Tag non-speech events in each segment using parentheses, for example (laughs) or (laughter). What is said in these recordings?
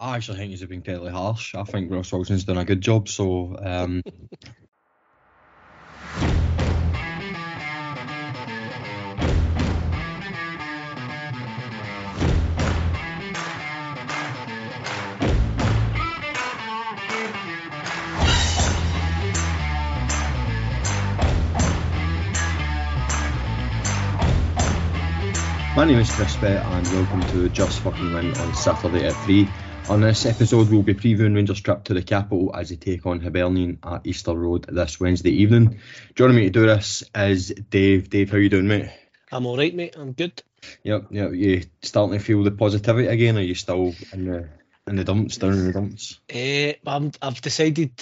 I actually think he's been fairly harsh. I think Ross Wilson's done a good job. So um, My name is Chris Bett and welcome to Just Fucking Win on Saturday at 3. On this episode, we'll be previewing Rangers' trip to the capital as they take on Hibernian at Easter Road this Wednesday evening. Joining me to do this is Dave. Dave, how you doing, mate? I'm all right, mate. I'm good. Yep, yep. You starting to feel the positivity again? Or are you still in the in the dumps, down in the dumps? Uh, I'm, I've decided,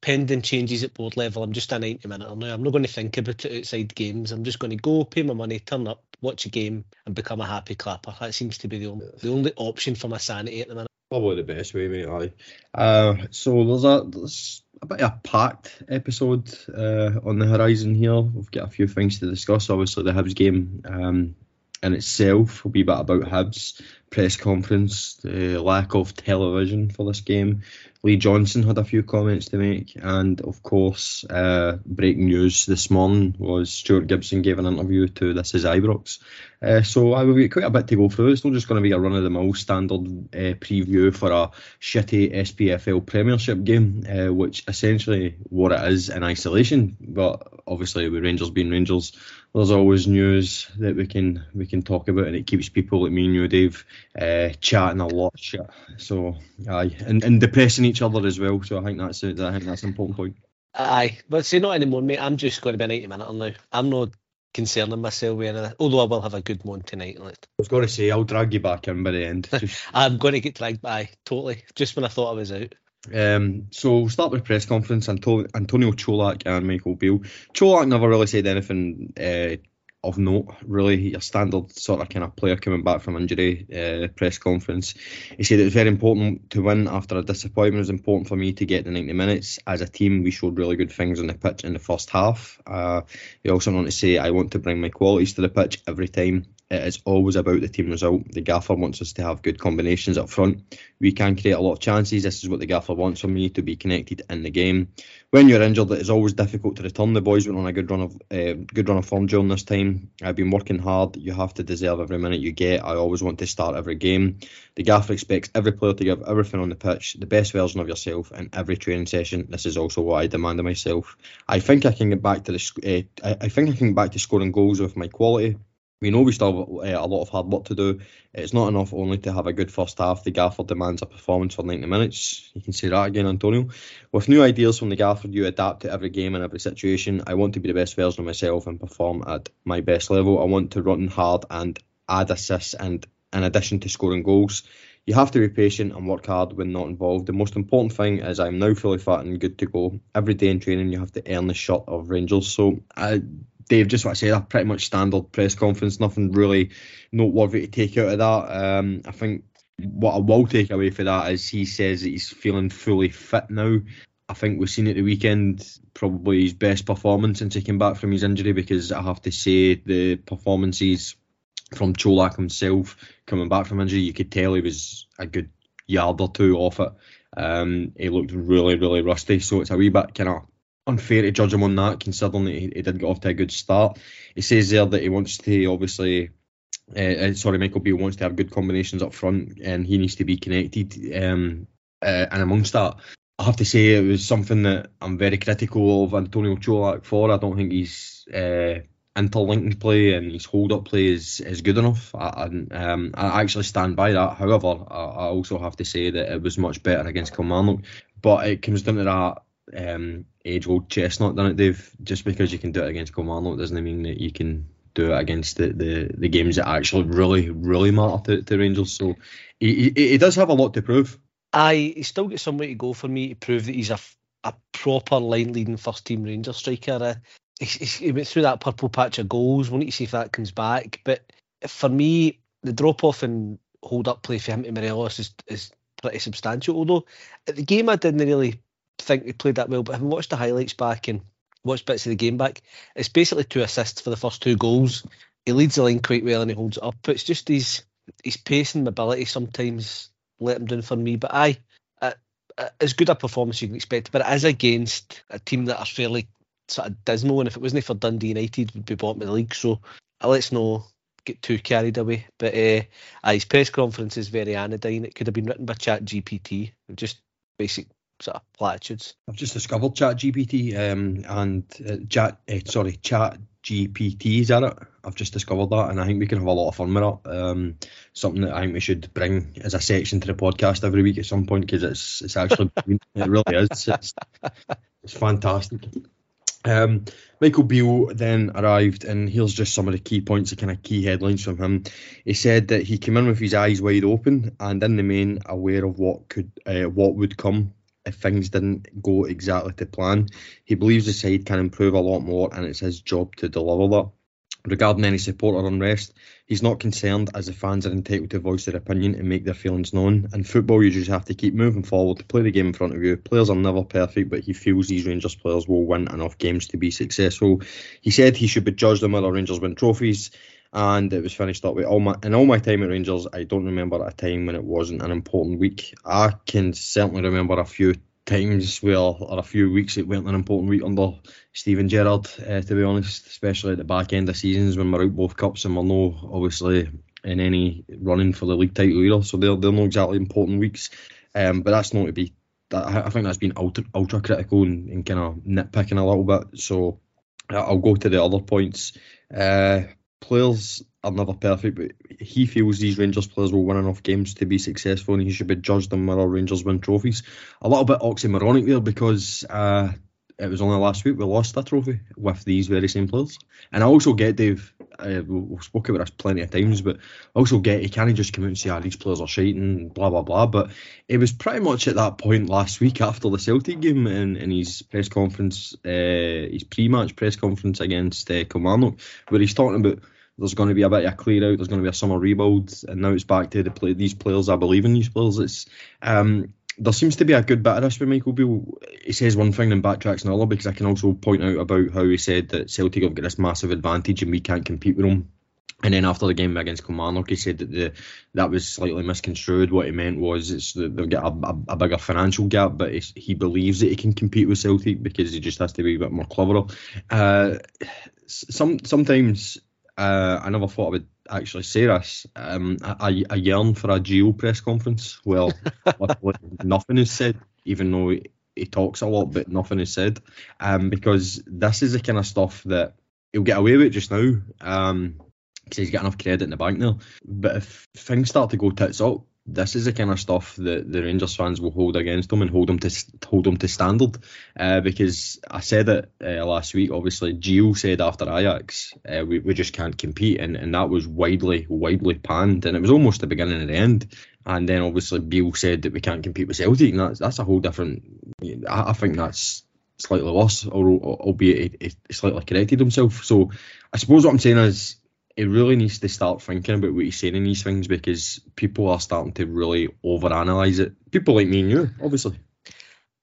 pending changes at board level, I'm just a 90 minute now. I'm not going to think about it outside games. I'm just going to go, pay my money, turn up, watch a game, and become a happy clapper. That seems to be the only, the only option for my sanity at the minute. Probably the best way, mate. Aye. Uh, so there's a there's a bit of a packed episode uh, on the horizon here. We've got a few things to discuss. Obviously, the Hibs game um, in itself will be a bit about Hibs press conference, the lack of television for this game. Lee Johnson had a few comments to make, and of course, uh, breaking news this morning was Stuart Gibson gave an interview to This Is Ibrox. Uh, so I will get quite a bit to go through. It's not just going to be a run of the mill standard uh, preview for a shitty SPFL Premiership game, uh, which essentially what it is in isolation. But obviously, with Rangers being Rangers, there's always news that we can we can talk about, and it keeps people like me and you, Dave, uh, chatting a lot of shit. So aye, and, and depressing each other as well. So I think that's a, I think that's an important point. Aye, but see, not anymore, mate. I'm just going to be an 80 minute now. I'm not concerning myself with anything, although I will have a good one tonight. I was going to say, I'll drag you back in by the end. (laughs) I'm going to get dragged by, totally, just when I thought I was out. Um, so we'll start with press conference. Antonio, Antonio Colak and Michael Beale. Colak never really said anything uh, of note, really. A standard sort of kind of player coming back from injury uh, press conference. He said it was very important to win after a disappointment. It was important for me to get the 90 minutes. As a team, we showed really good things on the pitch in the first half. Uh, he also wanted to say, I want to bring my qualities to the pitch every time it is always about the team result. The gaffer wants us to have good combinations up front. We can create a lot of chances. This is what the gaffer wants from me to be connected in the game. When you're injured, it is always difficult to return. The boys went on a good run of uh, good run of form during this time. I've been working hard. You have to deserve every minute you get. I always want to start every game. The gaffer expects every player to give everything on the pitch, the best version of yourself in every training session. This is also what I demand of myself. I think I can get back to the. Uh, I think I can get back to scoring goals with my quality we know we still have uh, a lot of hard work to do. It's not enough only to have a good first half. The gaffer demands a performance for 90 minutes. You can say that again, Antonio. With new ideas from the gaffer, you adapt to every game and every situation. I want to be the best version of myself and perform at my best level. I want to run hard and add assists and in addition to scoring goals. You have to be patient and work hard when not involved. The most important thing is I'm now fully fit and good to go. Every day in training, you have to earn the shot of Rangers. So I Dave, just what I said, a pretty much standard press conference, nothing really noteworthy to take out of that. Um, I think what I will take away for that is he says that he's feeling fully fit now. I think we've seen at the weekend probably his best performance since he came back from his injury because I have to say the performances from Colak himself coming back from injury, you could tell he was a good yard or two off it. Um, he looked really, really rusty, so it's a wee bit kind of unfair to judge him on that, considering that he, he did get off to a good start. He says there that he wants to obviously. Uh, sorry, Michael Beale wants to have good combinations up front, and he needs to be connected. Um, uh, and amongst that, I have to say it was something that I'm very critical of Antonio Colak for. I don't think he's uh, interlinking play and his hold up play is, is good enough. I, um, I actually stand by that. However, I, I, also have to say that it was much better against Kilmarnock. But it comes down to that um, age old chestnut, doesn't it, Dave? Just because you can do it against Kilmarnock doesn't mean that you can do it against the, the, the games that actually really, really matter to, to Rangers. So he, he, he does have a lot to prove. Aye, he's still got some way to go for me to prove that he's a, a proper line leading first team Rangers striker. Uh, he went through that purple patch of goals. We'll need to see if that comes back. But for me, the drop off and hold up play for him to Morelos is, is pretty substantial. Although at the game, I didn't really think he played that well, but having watched the highlights back and watched bits of the game back, it's basically two assists for the first two goals. He leads the line quite well and he holds it up. It's just his his pace and mobility sometimes let him down for me. But I, as good a performance you can expect, but is against a team that are fairly sort of dismal. And if it wasn't for Dundee United, would be bottom of the league. So uh, let's not get too carried away. But uh, his press conference is very anodyne. It could have been written by Chat GPT, just basic sort of platitudes. I've just discovered Chat GPT um, and uh, Chat, uh, sorry, Chat GPT, is that it? I've just discovered that, and I think we can have a lot of fun with it. Um, something that I think we should bring as a section to the podcast every week at some point because it's it's actually (laughs) it really is. It's, it's fantastic. Um, Michael Beale then arrived, and here's just some of the key points, the kind of key headlines from him. He said that he came in with his eyes wide open, and in the main aware of what could, uh, what would come if things didn't go exactly to plan. He believes the side can improve a lot more, and it's his job to deliver that. Regarding any supporter unrest, he's not concerned as the fans are entitled to voice their opinion and make their feelings known. In football, you just have to keep moving forward to play the game in front of you. Players are never perfect, but he feels these Rangers players will win enough games to be successful. He said he should be judged on whether Rangers win trophies, and it was finished up with all my in all my time at Rangers. I don't remember a time when it wasn't an important week. I can certainly remember a few times where or a few weeks it weren't an important week under Steven Gerrard, uh, to be honest, especially at the back end of seasons when we're out both cups and we're no obviously in any running for the league title either. So they're they're not exactly important weeks. Um, but that's not to be that I think that's been ultra, ultra critical and, and kind of nitpicking a little bit. So I'll go to the other points. Uh, players are never perfect, but he feels these Rangers players will win enough games to be successful, and he should be judged on whether Rangers win trophies. A little bit oxymoronic there because uh, it was only last week we lost that trophy with these very same players. And I also get Dave. Uh, we've spoken about this plenty of times, but I also get he can't just come out and say, "Ah, these players are shite blah blah blah." But it was pretty much at that point last week after the Celtic game in, in his press conference, uh, his pre-match press conference against uh, Kilmarnock, where he's talking about there's going to be a bit of a clear out. There's going to be a summer rebuild, and now it's back to the play. These players, I believe in these players. It's um, there seems to be a good bit of this with Michael Beale. He says one thing and backtracks another because I can also point out about how he said that Celtic have got this massive advantage and we can't compete with them. And then after the game against Kilmarnock, he said that the that was slightly misconstrued. What he meant was it's they've got a, a, a bigger financial gap, but he believes that he can compete with Celtic because he just has to be a bit more cleverer. Uh, some sometimes uh, I never thought I would actually say this. Um, I, I yearn for a Gio press conference. Well, (laughs) nothing is said, even though he, he, talks a lot, but nothing is said. Um, because this is the kind of stuff that he'll get away with just now. Um, because he's got enough credit in the bank now. But if things start to go tits up, this is the kind of stuff that the Rangers fans will hold against them and hold them to hold them to standard. Uh, because I said it uh, last week. Obviously, Gio said after Ajax, uh, we, we just can't compete, and, and that was widely widely panned, and it was almost the beginning and the end. And then obviously Beale said that we can't compete with Celtic, and that's that's a whole different. I, I think that's slightly worse, albeit he, he slightly corrected himself. So I suppose what I'm saying is he really needs to start thinking about what he's saying in these things because people are starting to really overanalyze it. People like me and you, obviously.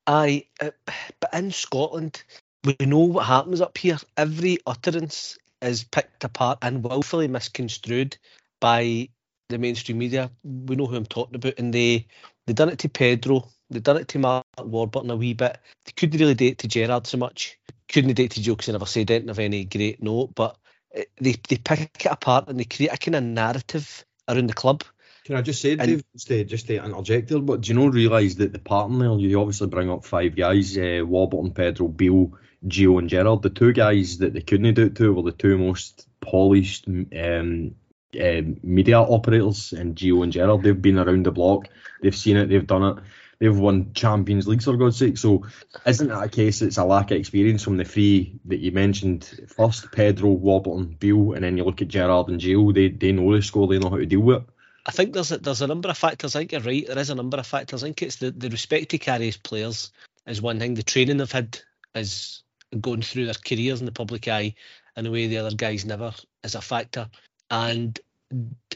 Aye, uh, but in Scotland, we know what happens up here. Every utterance is picked apart and willfully misconstrued by the mainstream media. We know who I'm talking about, and they they done it to Pedro, they done it to Mark Warburton a wee bit. They couldn't really date to Gerrard so much. Couldn't date to Gio because he never said anything of any great note, but they they pick it apart and they create a kind of narrative around the club. Can I just say, Dave, just to, just to interject there, but do you not realise that the pattern there, you obviously bring up five guys, uh, Warburton, Pedro, Beale, Gio and Gerrard. The two guys that they couldn't do it to were the two most polished um, uh, media operators, and Gio and Gerrard. They've been around the block, they've seen it, they've done it they've won Champions Leagues for God's sake. So isn't that a case? It's a lack of experience from the three that you mentioned first: Pedro, Warburton, Beale, and then you look at Gerrard and Gio. They they know the score. They know how to deal with it. I think there's a, there's a number of factors. I think you're right. There is a number of factors. I think it's the, the respect he carries players is one thing. The training they've had is going through their careers in the public eye in a way the other guys never is a factor. And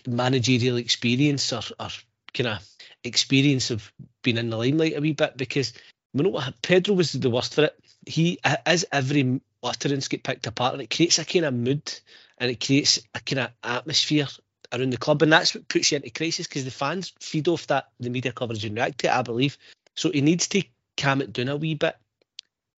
managerial experience or, or kind of experience of being in the limelight a wee bit because you know what Pedro was the worst for it. He as every utterance get picked apart and it creates a kind of mood and it creates a kind of atmosphere around the club, and that's what puts you into crisis because the fans feed off that the media coverage and react to it, I believe. So he needs to calm it down a wee bit.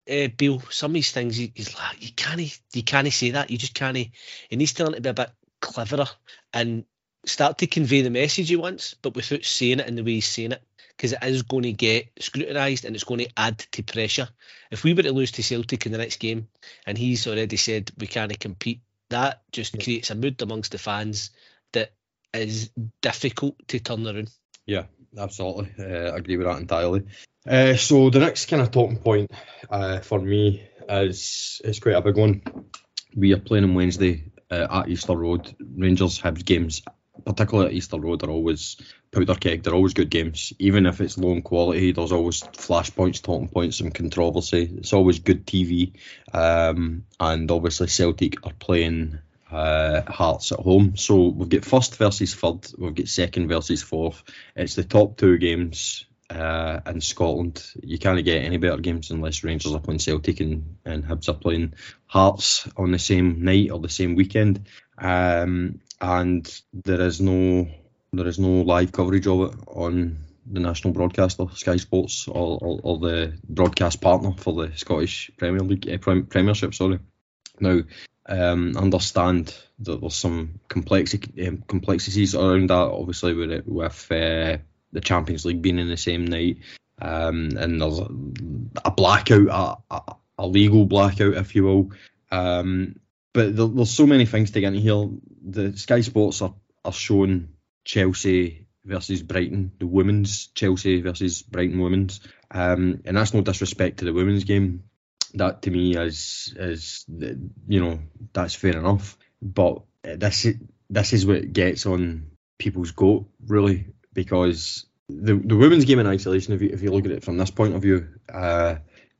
Uh, Beale, some of these things he's like you can't you can't say that. You just can't. He needs to learn to be a bit cleverer and start to convey the message he wants, but without saying it in the way he's saying it because it is going to get scrutinised and it's going to add to pressure. If we were to lose to Celtic in the next game and he's already said we can't compete, that just yeah. creates a mood amongst the fans that is difficult to turn around. Yeah, absolutely. Uh, I agree with that entirely. Uh, so the next kind of talking point uh, for me is is quite a big one. We are playing on Wednesday uh, at Easter Road. Rangers have games particularly at Easter Road, are always powder keg. They're always good games, even if it's low in quality. There's always flashpoints, talking points, and controversy. It's always good TV. Um, and obviously Celtic are playing uh, Hearts at home, so we've got first versus third, we've got second versus fourth. It's the top two games. Uh, in Scotland, you can't get any better games unless Rangers are playing Celtic and, and Hibs are playing Hearts on the same night or the same weekend. Um, and there is no there is no live coverage of it on the national broadcaster Sky Sports or, or, or the broadcast partner for the Scottish Premier League uh, Premiership. Sorry. Now, um, understand that there's some complexity um, complexities around that. Obviously, with it, with uh, the Champions League being in the same night, um, and there's a, a blackout, a, a, a, legal blackout, if you will. Um, but there, there's so many things to get in here. The Sky Sports are, are showing Chelsea versus Brighton, the women's Chelsea versus Brighton women's, um, and that's no disrespect to the women's game. That to me is is you know that's fair enough, but this this is what gets on people's goat really because the the women's game in isolation, if you if you look at it from this point of view, uh,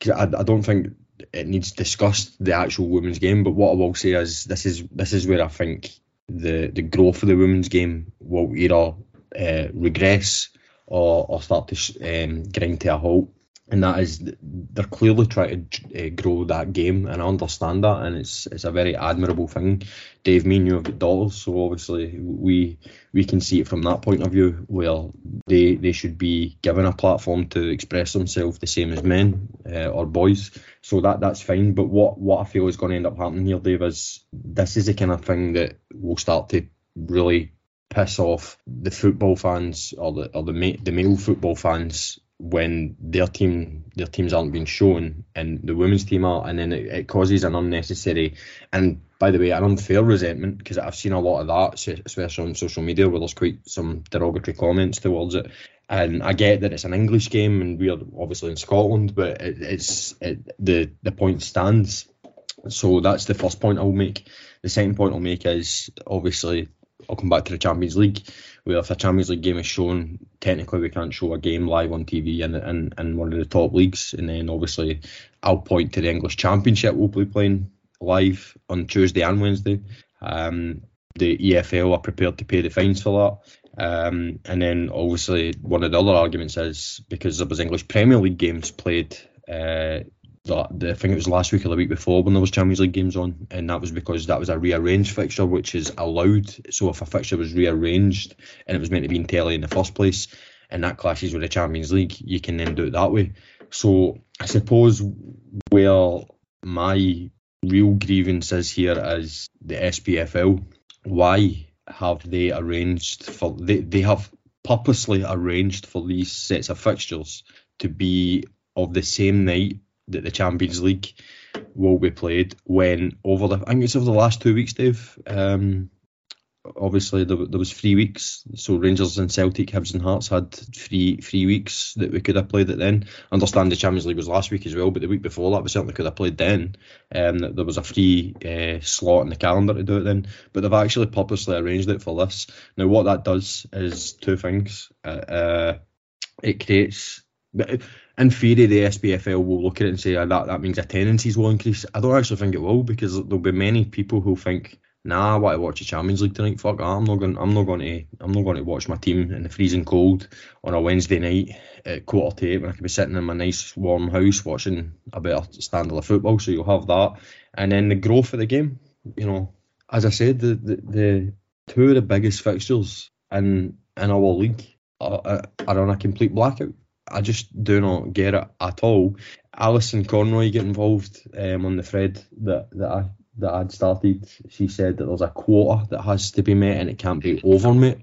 I, I don't think it needs discussed the actual women's game. But what I will say is this is this is where I think the the growth of the women's game will either uh, regress or, or start to um, grind to a halt and that is they're clearly trying to uh, grow that game, and I understand that, and it's it's a very admirable thing. Dave, me and you have got so obviously we we can see it from that point of view, where they they should be given a platform to express themselves the same as men uh, or boys. So that that's fine. But what what I feel is going to end up happening here, Dave, is this is the kind of thing that will start to really piss off the football fans or the or the the male football fans when their team their teams aren't being shown and the women's team are and then it, it causes an unnecessary and by the way an unfair resentment because I've seen a lot of that especially on social media where there's quite some derogatory comments towards it. And I get that it's an English game and we're obviously in Scotland but it, it's it, the the point stands. So that's the first point I'll make. The second point I'll make is obviously I'll come back to the Champions League. Where if a Champions League game is shown, technically we can't show a game live on TV in, in, in one of the top leagues. And then obviously I'll point to the English Championship we'll be playing live on Tuesday and Wednesday. Um, the EFL are prepared to pay the fines for that. Um, and then obviously one of the other arguments is because there was English Premier League games played uh, the, I think it was last week or the week before when there was Champions League games on, and that was because that was a rearranged fixture, which is allowed. So if a fixture was rearranged and it was meant to be in telly in the first place, and that clashes with the Champions League, you can then do it that way. So I suppose where my real grievance is here is the SPFL. Why have they arranged for they, they have purposely arranged for these sets of fixtures to be of the same night that the Champions League will be played when over the I think it's over the last two weeks, Dave. Um, obviously there, there was three weeks, so Rangers and Celtic, Hibs and Hearts had three three weeks that we could have played it then. Understand the Champions League was last week as well, but the week before that we certainly could have played then. Um, there was a free uh, slot in the calendar to do it then, but they've actually purposely arranged it for this. Now what that does is two things. Uh, uh, it creates Uh, in theory, the SPFL will look at it and say oh, that that means attendances will increase. I don't actually think it will because there'll be many people who think, "Nah, I want to watch the Champions League tonight. Fuck, I'm not going. I'm not going to. I'm not going to watch my team in the freezing cold on a Wednesday night at quarter to eight when I could be sitting in my nice warm house watching a better standard of football." So you'll have that, and then the growth of the game. You know, as I said, the the, the two of the biggest fixtures in in our league are, are on a complete blackout. I just do not get it at all. Alison Conroy get involved um, on the thread that, that I that I'd started. She said that there's a quota that has to be met and it can't be over met.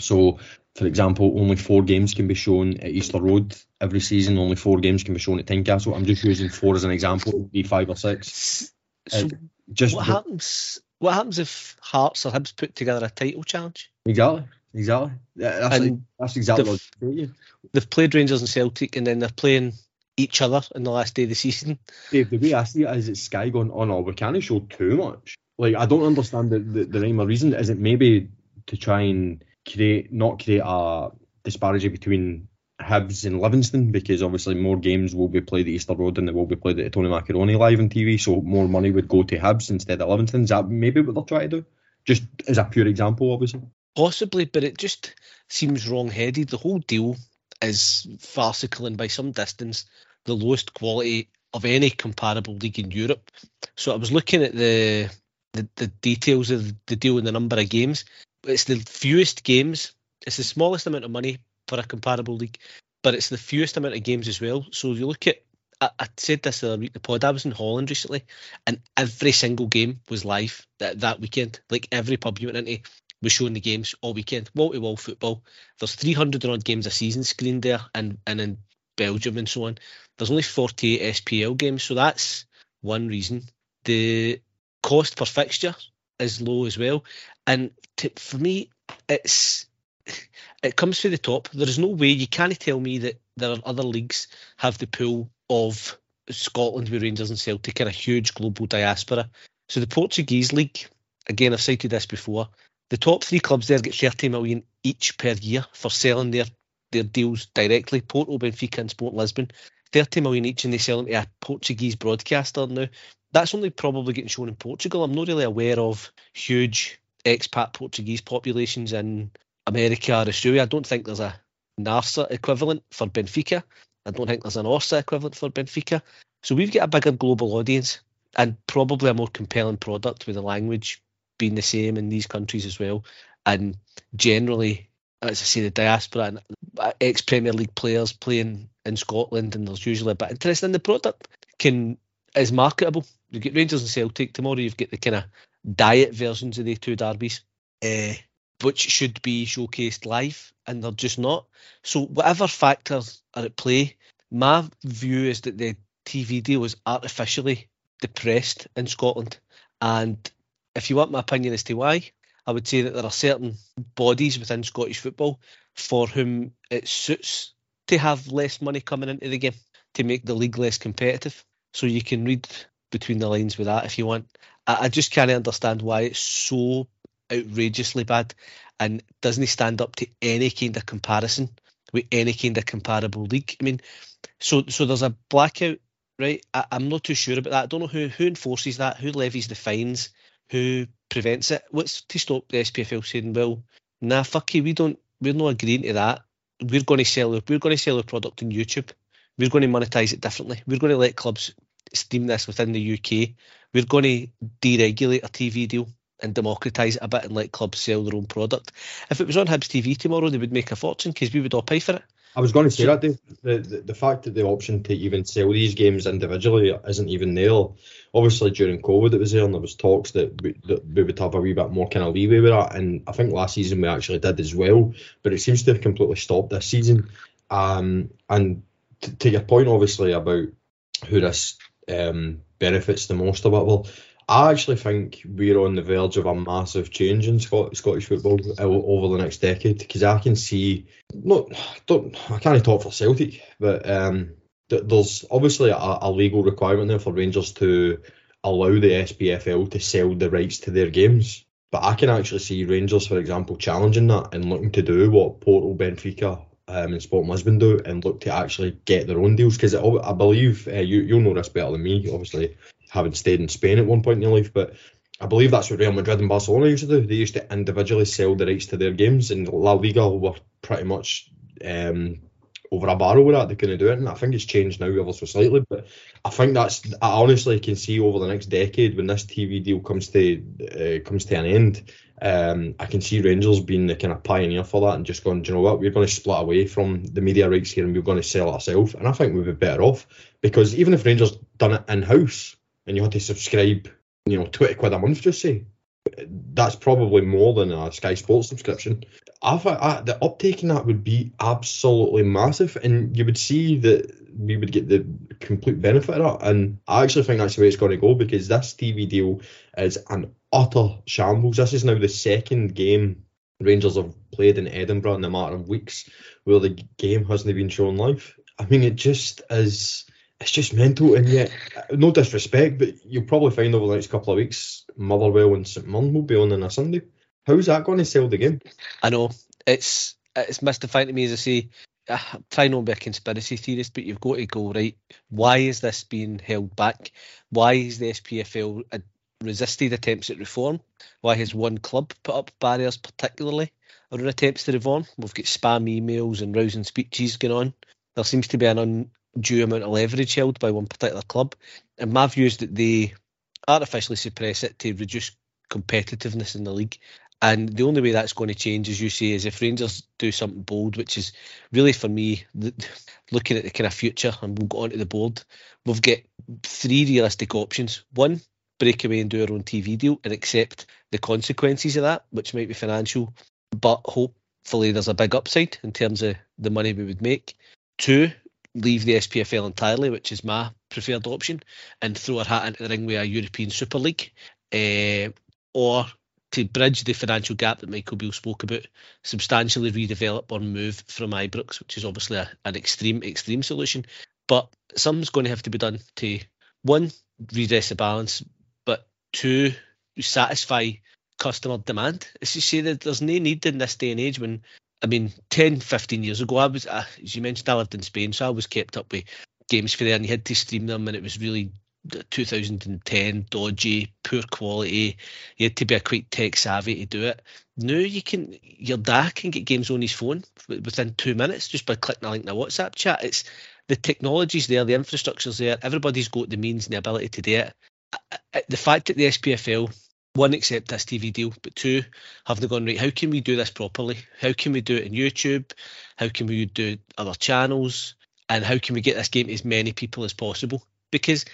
So, for example, only four games can be shown at Easter Road every season. Only four games can be shown at Tynecastle. I'm just using four as an example. It would be five or six. So, just what the, happens? What happens if Hearts or Hibs put together a title challenge? Exactly. Exactly. That's, like, that's exactly they've, what they've played Rangers and Celtic, and then they're playing each other in the last day of the season. Dave, the way I see it is it's Sky going, oh no, we can't show too much. Like, I don't understand the, the, the rhyme or reason. Is it maybe to try and create, not create a disparity between Hibs and Livingston because obviously more games will be played at Easter Road than they will be played at Tony Macaroni live on TV, so more money would go to Hibs instead of Livingston. Is that maybe what they're trying to do? Just as a pure example, obviously. Possibly, but it just seems wrong-headed. The whole deal is farcical and by some distance the lowest quality of any comparable league in Europe. So I was looking at the the, the details of the deal and the number of games. It's the fewest games. It's the smallest amount of money for a comparable league, but it's the fewest amount of games as well. So you look at I, I said this the other week, the pod. I was in Holland recently, and every single game was live that, that weekend. Like every pub you went into, was showing the games all weekend, wall to wall football. There's 300 odd games a season screened there, and and in Belgium and so on. There's only 48 SPL games, so that's one reason. The cost per fixture is low as well, and to, for me, it's it comes to the top. There is no way you can't tell me that there are other leagues have the pool of Scotland with Rangers and Celtic and a huge global diaspora. So the Portuguese league, again, I've cited this before, the top three clubs there get 30 million each per year for selling their, their deals directly. Porto, Benfica, and Sport Lisbon, 30 million each, and they sell them to a Portuguese broadcaster. Now, that's only probably getting shown in Portugal. I'm not really aware of huge expat Portuguese populations in America or Australia. I don't think there's a NARSA equivalent for Benfica. I don't think there's an ORSA equivalent for Benfica. So we've got a bigger global audience and probably a more compelling product with the language been the same in these countries as well. And generally, as I say, the diaspora and ex Premier League players playing in Scotland, and there's usually a bit interest in the product can is marketable. You get Rangers and Celtic tomorrow. You've got the kind of diet versions of the two derbies, uh, which should be showcased live, and they're just not. So whatever factors are at play, my view is that the TV deal is artificially depressed in Scotland, and if you want my opinion as to why, I would say that there are certain bodies within Scottish football for whom it suits to have less money coming into the game to make the league less competitive. So you can read between the lines with that if you want. I, just can't understand why it's so outrageously bad and doesn't stand up to any kind of comparison with any kind of comparable league. I mean, so so there's a blackout, right? I, am not too sure about that. I don't know who who enforces that, who levies the fines, who prevents it. What's to stop the SPFL saying, well, nah, fuck you, we don't, we're not agreeing to that. We're going to sell, we're going to sell a product on YouTube. We're going to monetize it differently. We're going to let clubs steam this within the UK. We're going to deregulate a TV deal and democratise it a bit and let clubs sell their own product. If it was on Hibs TV tomorrow, they would make a fortune because we would all pay for it. I was going to say that The, the the fact that the option to even sell these games individually isn't even there. Obviously, during COVID, it was there, and there was talks that we, that we would have a wee bit more kind of leeway with that. And I think last season we actually did as well, but it seems to have completely stopped this season. Um, and t- to your point, obviously about who this um, benefits the most about well I actually think we're on the verge of a massive change in Scot- Scottish football over the next decade because I can see, not, don't, I can't talk for Celtic, but um, th- there's obviously a, a, legal requirement there for Rangers to allow the SPFL to sell the rights to their games. But I can actually see Rangers, for example, challenging that and looking to do what Porto, Benfica, um, and Sport Lisbon do and look to actually get their own deals because I believe uh, you you'll know this better than me. Obviously, having stayed in Spain at one point in your life, but I believe that's what Real Madrid and Barcelona used to do. They used to individually sell the rights to their games, and La Liga were pretty much um, over a barrel with that. They couldn't do it, and I think it's changed now ever so slightly. But I think that's I honestly can see over the next decade when this TV deal comes to uh, comes to an end. Um, I can see Rangers being the kind of pioneer for that and just going, do you know what, we're going to split away from the media rights here and we're going to sell ourselves. And I think we'd be better off because even if Rangers done it in house and you had to subscribe, you know, 20 quid a month, just say, that's probably more than a Sky Sports subscription. I, I, the uptake in that would be absolutely massive, and you would see that we would get the complete benefit of that. And I actually think that's the way it's going to go because this TV deal is an utter shambles. This is now the second game Rangers have played in Edinburgh in a matter of weeks where the game hasn't been shown live. I mean, it just is it's just mental. And yet, uh, no disrespect, but you'll probably find over the next couple of weeks, Motherwell and St Mirren will be on on a Sunday. How's that going to sell the game? I know it's it's mystifying to me as I say. I try not to be a conspiracy theorist, but you've got to go right. Why is this being held back? Why is the SPFL uh, resisted attempts at reform? Why has one club put up barriers, particularly around attempts to reform? We've got spam emails and rousing speeches going on. There seems to be an due amount of leverage held by one particular club. And my view is that they artificially suppress it to reduce competitiveness in the league. And the only way that's going to change, as you say, is if Rangers do something bold, which is really for me the, looking at the kind of future. And we'll go on to the board. We've got three realistic options. One, break away and do our own TV deal and accept the consequences of that, which might be financial, but hopefully there's a big upside in terms of the money we would make. Two, leave the SPFL entirely, which is my preferred option, and throw our hat into the ring with a European Super League, uh, or to bridge the financial gap that Michael Beale spoke about, substantially redevelop or move from Ibrox, which is obviously a, an extreme, extreme solution. But something's going to have to be done to one, redress the balance, but two, satisfy customer demand. As you say, that there's no need in this day and age when I mean, 10, 15 years ago, I was, uh, as you mentioned, I lived in Spain, so I was kept up with games for there, and you had to stream them, and it was really 2010 dodgy, poor quality. You had to be a quite tech savvy to do it. Now you can, your dad can get games on his phone within two minutes just by clicking a link in a WhatsApp chat. It's the technology's there, the infrastructure's there. Everybody's got the means and the ability to do it. The fact that the SPFL one, accept this TV deal, but two, they gone right? How can we do this properly? How can we do it in YouTube? How can we do other channels? And how can we get this game to as many people as possible? Because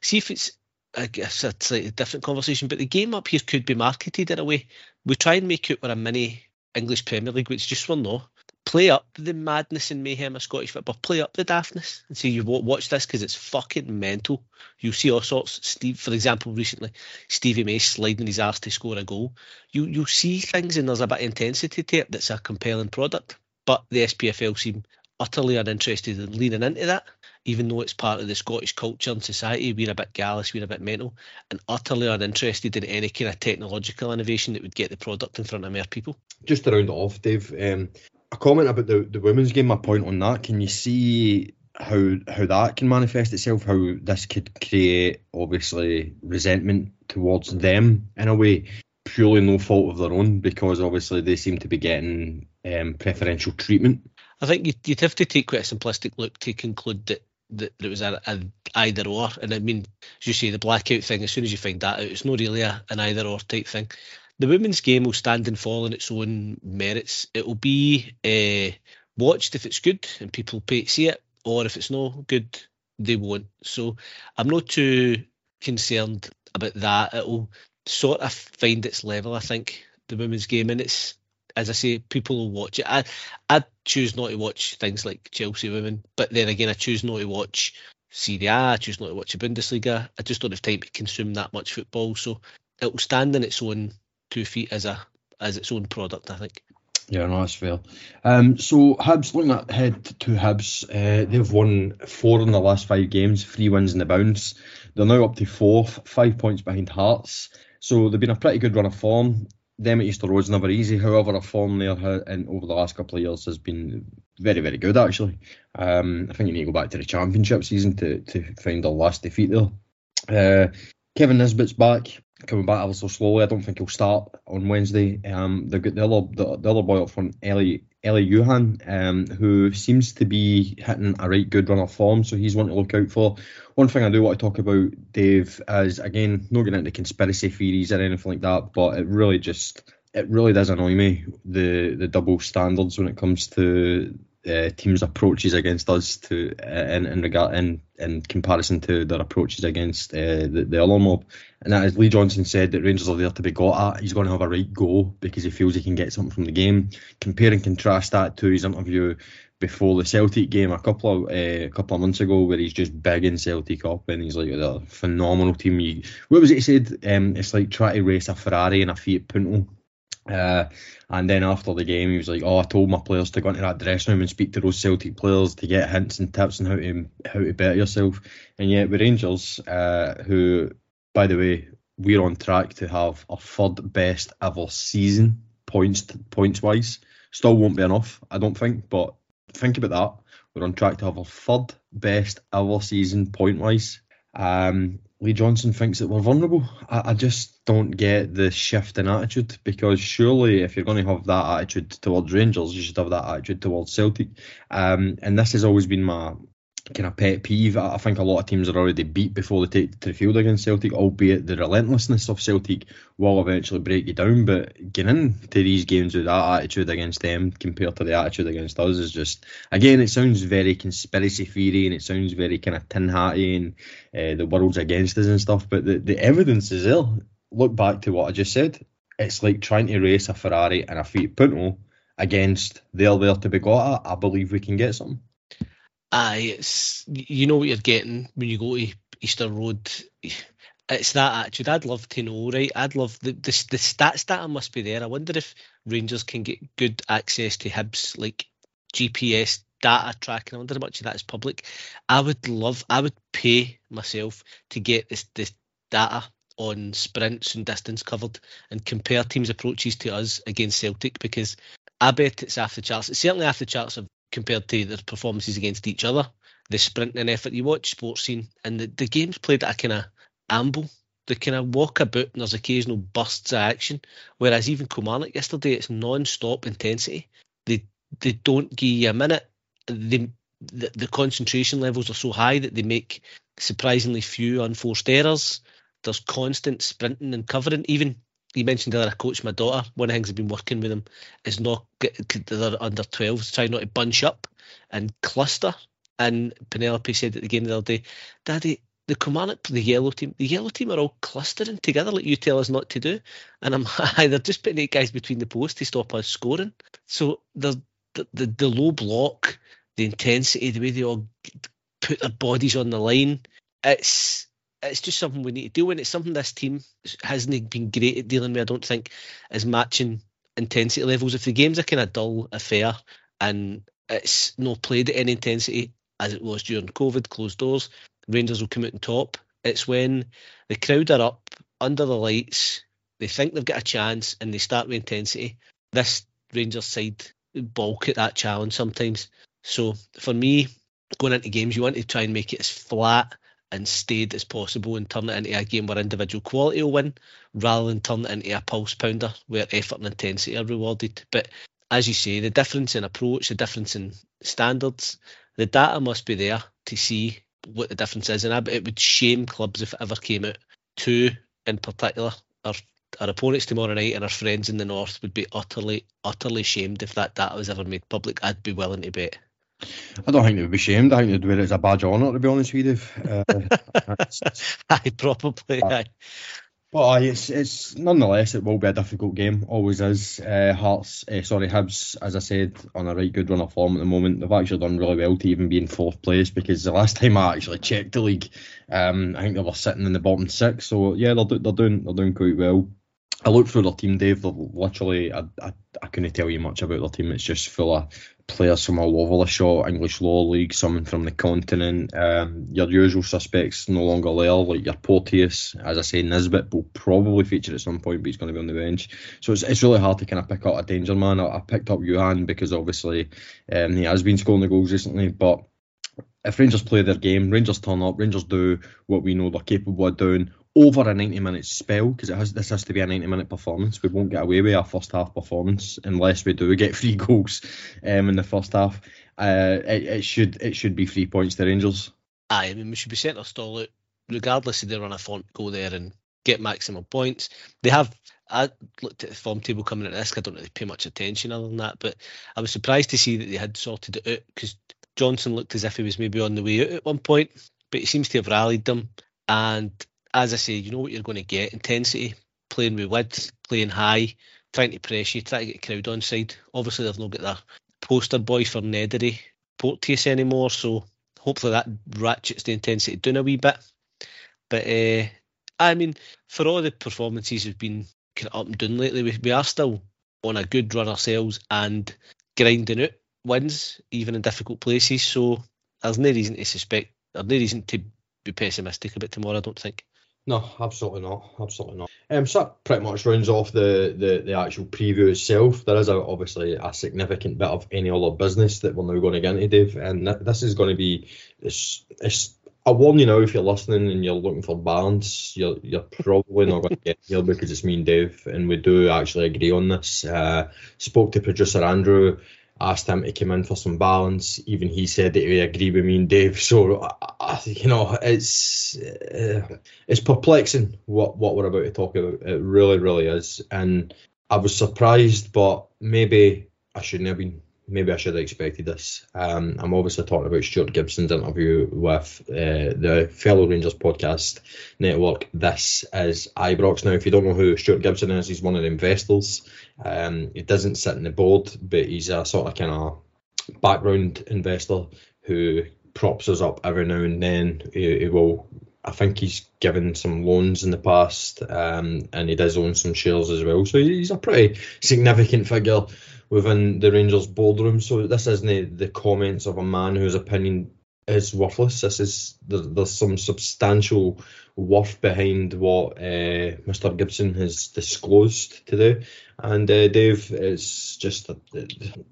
see if it's I guess a different conversation, but the game up here could be marketed in a way. We try and make it we're a mini English Premier League, which is just we're not play up the madness and mayhem of Scottish football, play up the daftness and say you watch this because it's fucking mental. You see all sorts. Steve, for example, recently Stevie May sliding his ass to score a goal. You you see things and there's a bit of intensity to it that's a compelling product. But the SPFL seem utterly uninterested in leaning into that, even though it's part of the Scottish culture and society. We're a bit gallus, we're a bit mental, and utterly uninterested in any kind of technological innovation that would get the product in front of more people. Just to round it off, Dave, um, a comment about the, the women's game, my point on that. Can you see how how that can manifest itself? How this could create obviously resentment towards them in a way, purely no fault of their own, because obviously they seem to be getting um, preferential treatment. I think you'd, you'd have to take quite a simplistic look to conclude that that it was a, a, either or. And I mean, as you say, the blackout thing. As soon as you find that out, it's not really a, an either or type thing the women's game will stand and fall on its own merits. It will be uh, watched if it's good and people pay to see it, or if it's not good, they won't. So I'm not too concerned about that. It'll sort of find its level, I think, the women's game, and it's as I say, people will watch it. I I choose not to watch things like Chelsea women, but then again, I choose not to watch Serie A. I choose not to watch the Bundesliga. I just don't have time to consume that much football, so it will stand on its own two feet as a as its own product. I think. Yeah, no, that's fair. Um, so Hibs, looking at ahead to Hibs, uh, they've won four in the last five games, three wins in the bounce. They're now up to fourth, five points behind Hearts. So they've been a pretty good run of form. Them at Easter Road's never easy. However, a form there in, over the last couple of years has been very, very good actually. Um, I think you need to go back to the Championship season to, to find the last defeat there. Uh, Kevin Nisbet's back. Coming back ever so slowly. I don't think he'll start on Wednesday. Um, the other the, the other boy up front, Elie Elie Youan, um, who seems to be hitting a right good run of form, so he's one to look out for. One thing I do want to talk about, Dave, is again not getting into conspiracy theories or anything like that, but it really just it really does annoy me the the double standards when it comes to teams' approaches against us to uh, in in regard in in comparison to their approaches against uh, the, the other mob. And that is Lee Johnson said that Rangers are there to be got at. He's going to have a right go because he feels he can get something from the game. Compare and contrast that to his interview before the Celtic game a couple of uh, a couple of months ago, where he's just begging Celtic up and he's like a phenomenal team. You, what was it he said? Um, it's like trying to race a Ferrari and a Fiat Punto. Uh, and then after the game, he was like, "Oh, I told my players to go into that dressing room and speak to those Celtic players to get hints and tips on how to how to better yourself." And yet, with Rangers, uh, who, by the way, we're on track to have our third best ever season points points wise. Still won't be enough, I don't think, but think about that. We're on track to have our third best ever season point wise. Um, Lee Johnson thinks that we're vulnerable. I, I, just don't get the shift in attitude because surely if you're going to have that attitude towards Rangers, you should have that attitude towards Celtic. Um, and this has always been my kind of pet peeve. I think a lot of teams are already beat before they take to the field against Celtic, albeit the relentlessness of Celtic will eventually break you down. But getting into these games with that attitude against them compared to the attitude against us is just, again, it sounds very conspiracy theory and it sounds very kind of tin hatty and uh, the world's against us and stuff. But the, the evidence is there. Look back to what I just said. It's like trying to race a Ferrari and a Fiat Punto against they're there to be got at. I believe we can get some. Aye, it's you know what you're getting when you go to Easter Road. It's that attitude. I'd love to know, right? I'd love the the, the stats data must be there. I wonder if Rangers can get good access to Hibs like GPS data tracking. I wonder how much of that is public. I would love. I would pay myself to get this this data on sprints and distance covered and compare teams' approaches to us against Celtic because I bet it's after charts. It's certainly after charts of compared to their performances against each other. The sprinting effort you watch Sportscene and the, the game's played at a kind of amble. They kind of walk about and there's occasional bursts of action. Whereas even Kilmarnock yesterday, it's non-stop intensity. They they don't give you a minute. The, the concentration levels are so high that they make surprisingly few unforced errors. There's constant sprinting and covering. Even you mentioned that I coach my daughter. One of the things I've been working with them is not they're under 12s, try not to bunch up and cluster. And Penelope said at the game the other day, Daddy, the Kilmarnock, the yellow team, the yellow team are all clustering together like you tell us not to do. And I'm (laughs) either just putting eight guys between the posts to stop us scoring. So the the the low block, the intensity, the way they all put their bodies on the line, it's it's just something we need to do, and it's something this team hasn't been great at dealing with. I don't think is matching intensity levels. If the game's a kind of dull affair and it's not played at any intensity as it was during COVID, closed doors, Rangers will come out on top. It's when the crowd are up under the lights, they think they've got a chance, and they start with intensity. This Rangers side balk at that challenge sometimes. So for me, going into games, you want to try and make it as flat and stayed as possible and turn it into a game where individual quality will win rather than turn it into a pulse pounder where effort and intensity are rewarded. But as you say, the difference in approach, the difference in standards, the data must be there to see what the difference is. And I, it would shame clubs if it ever came out. Two in particular, our, our opponents tomorrow night and our friends in the north would be utterly, utterly shamed if that data was ever made public. I'd be willing to bet. I don't think they would be shamed. I think they'd wear it as a badge of honour, to be honest with you. Uh, (laughs) (laughs) aye, probably. Uh, aye. But aye, it's it's nonetheless it will be a difficult game. Always is. Uh, Hearts, uh, sorry, Hibs, as I said, on a right good run of form at the moment. They've actually done really well to even be in fourth place because the last (laughs) time I actually checked the league, um, I think they were sitting in the bottom six. So yeah, they're they're doing they're doing quite well. I looked through their team, Dave. They're literally, I, I, I couldn't tell you much about their team. It's just full of players from all over the shop, English Law League, someone from the continent. Um, your usual suspects no longer there, like your Porteous, as I say, Nisbet will probably feature at some point, but he's going to be on the bench. So it's, it's really hard to kind of pick out a danger man. I, I picked up Youan because obviously um, he has been scoring the goals recently, but if Rangers play their game, Rangers turn up, Rangers do what we know they're capable of doing, over a 90 minute spell because has this has to be a 90 minute performance. We won't get away with our first half performance unless we do get (laughs) three goals um, in the first half. Uh, it, it, should it should be three points to Rangers. Aye, I mean we should be our stall out regardless if they run a font, go there and get maximum points. They have. I looked at the form table coming at this. I don't really pay much attention other than that, but I was surprised to see that they had sorted it out because Johnson looked as if he was maybe on the way out at one point, but he seems to have rallied them. And as I say, you know what you're going to get: intensity, playing with width, playing high, trying to press you, trying to get crowd on side. Obviously, they've not got their poster boy for Neddery Porteous anymore, so hopefully that ratchets the intensity down a wee bit. But uh, I mean, for all the performances we've been kind of up and down lately, we, we are still on a good run ourselves and grinding out wins, even in difficult places. So there's no reason to suspect, there's no reason to be pessimistic about tomorrow, I don't think. No, absolutely not. Absolutely not. Um, so that pretty much rounds off the, the, the actual preview itself. There is a, obviously a significant bit of any other business that we're now going to get into, Dave, and this is going to be it's, it's I warn you now if you're listening and you're looking for balance, you're you're probably not going to get here because it's me and Dave, and we do actually agree on this. Uh, spoke to producer Andrew, asked him to come in for some balance. Even he said that he agreed with me and Dave. So I, you know, it's uh, it's perplexing what what we're about to talk about. It really, really is, and I was surprised, but maybe I shouldn't have been maybe I should have expected this. Um, I'm obviously talking about Stuart Gibson's interview with uh, the fellow Rangers podcast network. This is Ibrox. Now, if you don't know who Stuart Gibson is, he's one of the investors. Um, he doesn't sit in the board, but he's a sort of kind of background investor who props us up every now and then. He, he will. I think he's given some loans in the past, um, and he does own some shares as well. So he's a pretty significant figure within the Rangers boardroom. So this isn't the comments of a man whose opinion is worthless. This is there, there's some substantial worth behind what uh, Mr. Gibson has disclosed today. And uh, Dave, it's just,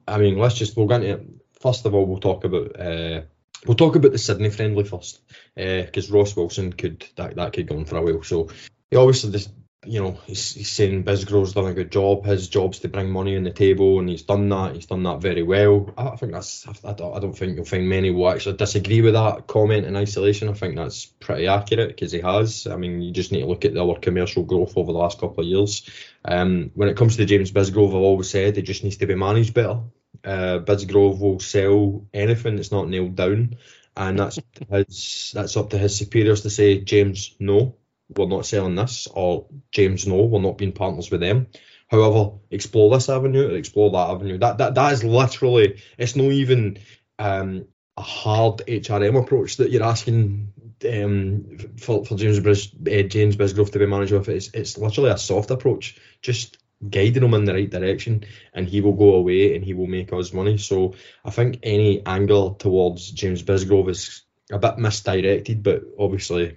I mean, let's just we'll get into it. First of all, we'll talk about. Uh, We'll talk about the Sydney friendly first, because uh, Ross Wilson could that, that could go on for a while. So he obviously this you know, he's, he's saying Bisgrove's done a good job. His job's to bring money on the table, and he's done that. He's done that very well. I, think that's. I don't, I don't think you'll find many will actually disagree with that comment in isolation. I think that's pretty accurate because he has. I mean, you just need to look at our commercial growth over the last couple of years. Um, when it comes to James Bisgrove, I've always said it just needs to be managed better. Uh, Bisgrove will sell anything that's not nailed down, and that's his, that's up to his superiors to say, James, no we're not selling this, or James, no, we're not being partners with them. However, explore this avenue or explore that avenue. That that that is literally it's not even um, a hard HRM approach that you're asking um, for, for James Bris, uh, James Bisgrove to be manager of. It's it's literally a soft approach, just guiding him in the right direction, and he will go away and he will make us money. So I think any angle towards James Bisgrove is a bit misdirected, but obviously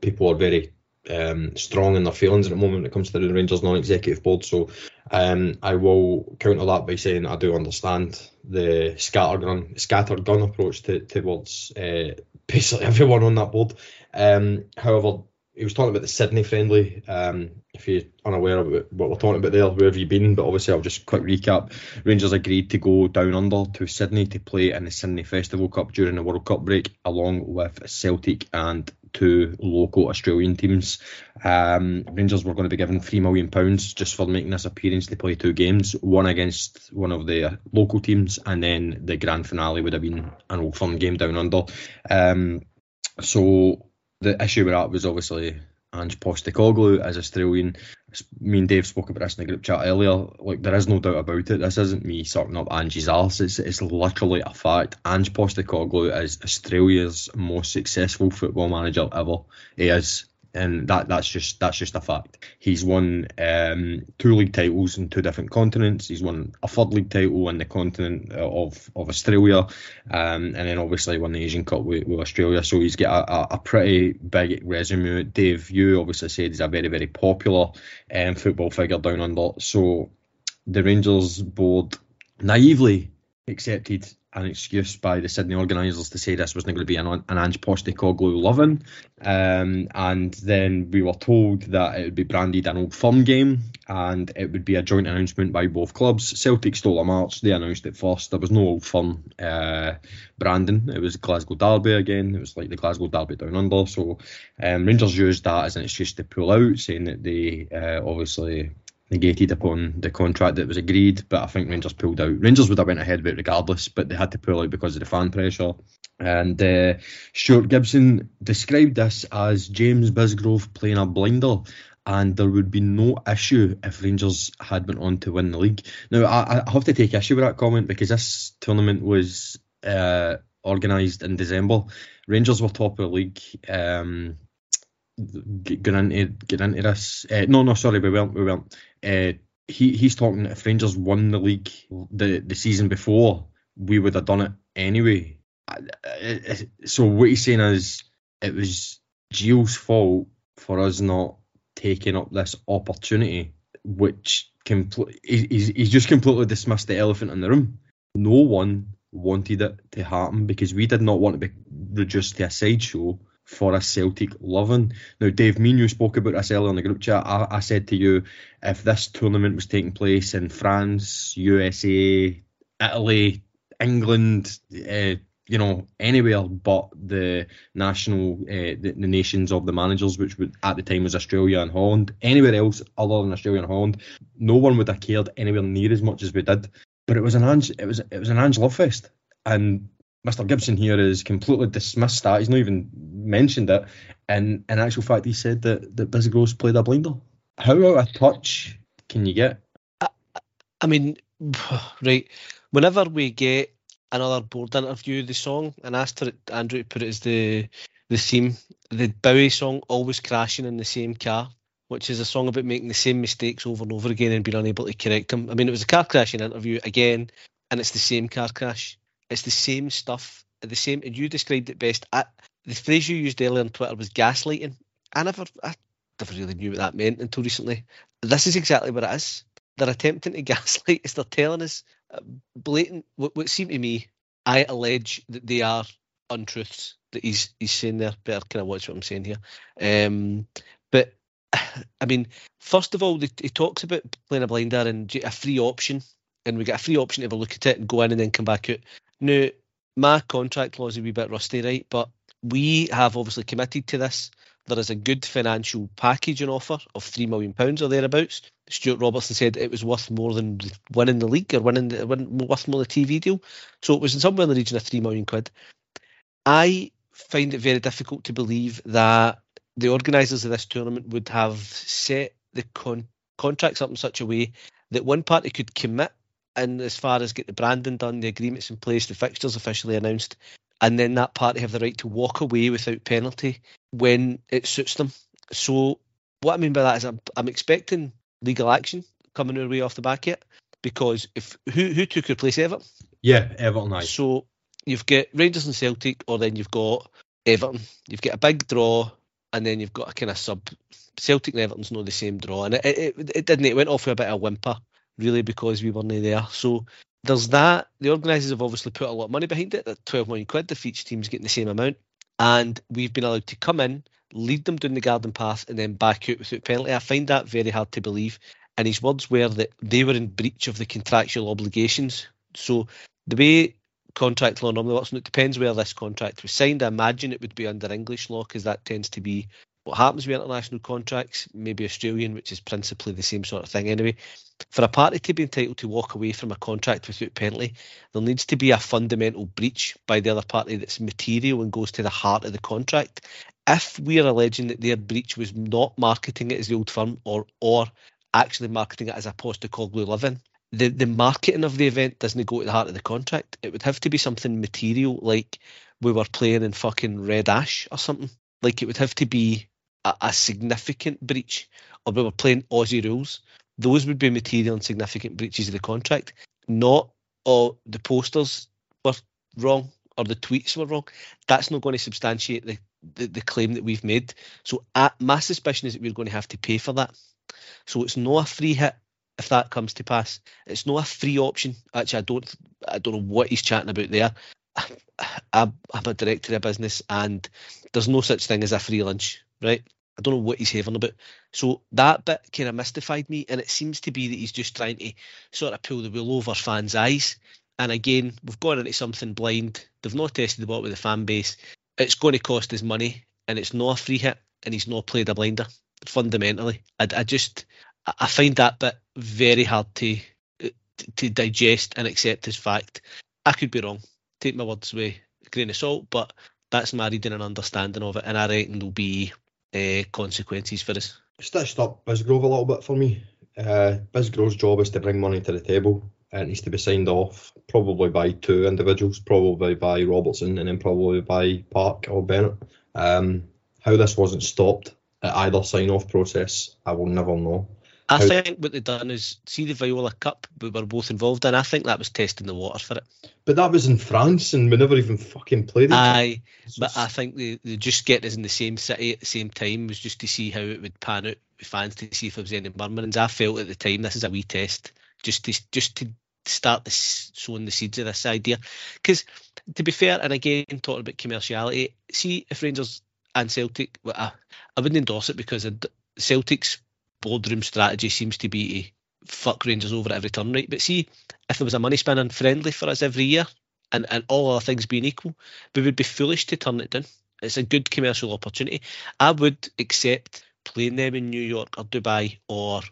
people are very um, strong in their feelings at the moment when it comes to the Rangers non-executive board. So um, I will counter that by saying I do understand the scattergun scattergun approach to, towards uh, basically (laughs) everyone on that board. Um, however, he was talking about the Sydney friendly. Um, if you're unaware of what we're talking about there, where have you been? But obviously, I'll just quick recap. Rangers agreed to go down under to Sydney to play in the Sydney Festival Cup during the World Cup break, along with Celtic and two local Australian teams. Um, Rangers were going to be given three million pounds just for making this appearance to play two games, one against one of the local teams, and then the grand finale would have been an old firm game down under. Um, so the issue with that was obviously Ange Postecoglou as Australian. Me and Dave spoke about this in the group chat earlier. Like there is no doubt about it. This isn't me sucking up Ange's arse. It's, it's literally a fact. Ange Postecoglou is Australia's most successful football manager ever. He is and that that's just that's just a fact. He's won um, two league titles in two different continents. He's won a third league title in the continent of of Australia, um, and then obviously won the Asian Cup with, with Australia. So he's got a, a, pretty big resume. Dave, you obviously said he's a very very popular um, football figure down under. So the Rangers board naively accepted an excuse by the Sydney organisers to say this wasn't going to be an, an Ange Postecoglou loving. Um, and then we were told that it would be branded an old firm game and it would be a joint announcement by both clubs. Celtic stole a march, they announced it first. There was no old firm uh, branding, it was Glasgow Derby again, it was like the Glasgow Derby down under. So um, Rangers used that as an excuse to pull out, saying that they uh, obviously negated upon the contract that was agreed, but I think Rangers pulled out. Rangers would have went ahead with it regardless, but they had to pull out because of the fan pressure. And uh, Stuart Gibson described this as James Bisgrove playing a blinder, and there would be no issue if Rangers had went on to win the league. Now, I, I have to take issue with that comment because this tournament was uh, organised in December. Rangers were top of the league. Um, get into get into this. Uh, no, no, sorry, we weren't. We weren't. Uh, he he's talking. If Rangers won the league the the season before, we would have done it anyway. So what he's saying is, it was Gio's fault for us not taking up this opportunity, which compl- he's, he's just completely dismissed the elephant in the room. No one wanted it to happen because we did not want to be reduced to a sideshow for a Celtic loving. Now, Dave, me and you spoke about this earlier in the group chat. I, I said to you, if this tournament was taking place in France, USA, Italy, England, uh, you know, anywhere but the national, uh, the, the, nations of the managers, which would, at the time was Australia and Holland, anywhere else other than Australia and Holland, no one would have cared anywhere near as much as we did. But it was an Ange, it was it was an Ange love fest, and Mr. Gibson here has completely dismissed that. He's not even mentioned it. And in actual fact, he said that, that Bisgrove's played a blinder. How out of touch can you get? I, I mean, right. Whenever we get another board interview, the song, and asked it, Andrew to put it as the the theme, the Bowie song, always crashing in the same car, which is a song about making the same mistakes over and over again and being unable to correct them. I mean, it was a car crashing interview again, and it's the same car crash. It's the same stuff. The same. And you described it best. I, the phrase you used earlier on Twitter was gaslighting. I never, I never really knew what that meant until recently. This is exactly what it is. They're attempting to (laughs) gaslight us. They're telling us uh, blatant. What, what seemed to me, I allege that they are untruths that he's he's saying there. Better kind of watch what I'm saying here. Um, but (sighs) I mean, first of all, he talks about playing a blinder and a free option, and we get a free option to have a look at it and go in and then come back out. Now, my contract clause is a wee bit rusty, right? But we have obviously committed to this. There is a good financial package on offer of three million pounds or thereabouts. Stuart Robertson said it was worth more than winning the league or winning, the, worth more the TV deal. So it was in somewhere in the region of three million quid. I find it very difficult to believe that the organisers of this tournament would have set the con- contracts up in such a way that one party could commit and as far as get the branding done, the agreements in place, the fixtures officially announced, and then that party have the right to walk away without penalty when it suits them. So what I mean by that is I'm, I'm expecting legal action coming our way off the back yet because if who who took your place Everton? Yeah, Everton. Aye. So you've got Rangers and Celtic, or then you've got Everton. You've got a big draw, and then you've got a kind of sub. Celtic and Everton's not the same draw, and it, it, it didn't. It went off with a bit of whimper really because we weren't there. So there's that. The organisers have obviously put a lot of money behind it, that 12 million quid if each team's getting the same amount. And we've been allowed to come in, lead them down the garden path, and then back out without penalty. I find that very hard to believe. And his words were that they were in breach of the contractual obligations. So the way contract law normally works, and it depends where this contract was signed. I imagine it would be under English law because that tends to be what happens with international contracts, maybe Australian, which is principally the same sort of thing anyway. For a party to be entitled to walk away from a contract without penalty, there needs to be a fundamental breach by the other party that's material and goes to the heart of the contract. If we are alleging that their breach was not marketing it as the old firm or or actually marketing it as a Postecoglou living, the, the marketing of the event doesn't go to the heart of the contract. It would have to be something material like we were playing in fucking Red Ash or something. Like it would have to be a, a significant breach, or we were playing Aussie rules, those would be material and significant breaches of the contract. Not all the posters were wrong or the tweets were wrong. That's not going to substantiate the, the, the claim that we've made. So at, my suspicion is that we're going to have to pay for that. So it's not a free hit if that comes to pass. It's not a free option. Actually, I don't I don't know what he's chatting about there. (sighs) I'm, I'm a director of business, and there's no such thing as a free lunch, right? I don't know what he's having about. So that bit kind of mystified me, and it seems to be that he's just trying to sort of pull the wool over fans' eyes. And again, we've gone into something blind. They've not tested the ball with the fan base. It's going to cost us money, and it's not a free hit, and he's not played a blinder. Fundamentally, I, I just I find that bit very hard to uh, to digest and accept as fact. I could be wrong. Take my words with a grain of salt, but that's my reading and understanding of it, and I reckon there'll be uh, consequences for us. Stitched up Bisgrove a little bit for me. Uh, Bisgrove's job is to bring money to the table. It needs to be signed off probably by two individuals, probably by Robertson and then probably by Park or Bennett. Um, how this wasn't stopped at either sign off process, I will never know. I How, think what they've done is see the Viola Cup we were both involved in. I think that was testing the water for it. But that was in France, and we never even fucking played it. Aye, but I think they, they just get us in the same city at the same time was just to see how it would pan out with fans to see if there was any murmurings. I felt at the time this is a wee test, just to just to start the, sowing the seeds of this idea. Because to be fair, and again talking about commerciality, see if Rangers and Celtic, well, I, I wouldn't endorse it because Celtic's boardroom strategy seems to be to fuck Rangers over at every turn, right? But see, if there was a money spinning friendly for us every year, and, and all other things being equal, we would be foolish to turn it down. It's a good commercial opportunity. I would accept playing them in New York or Dubai or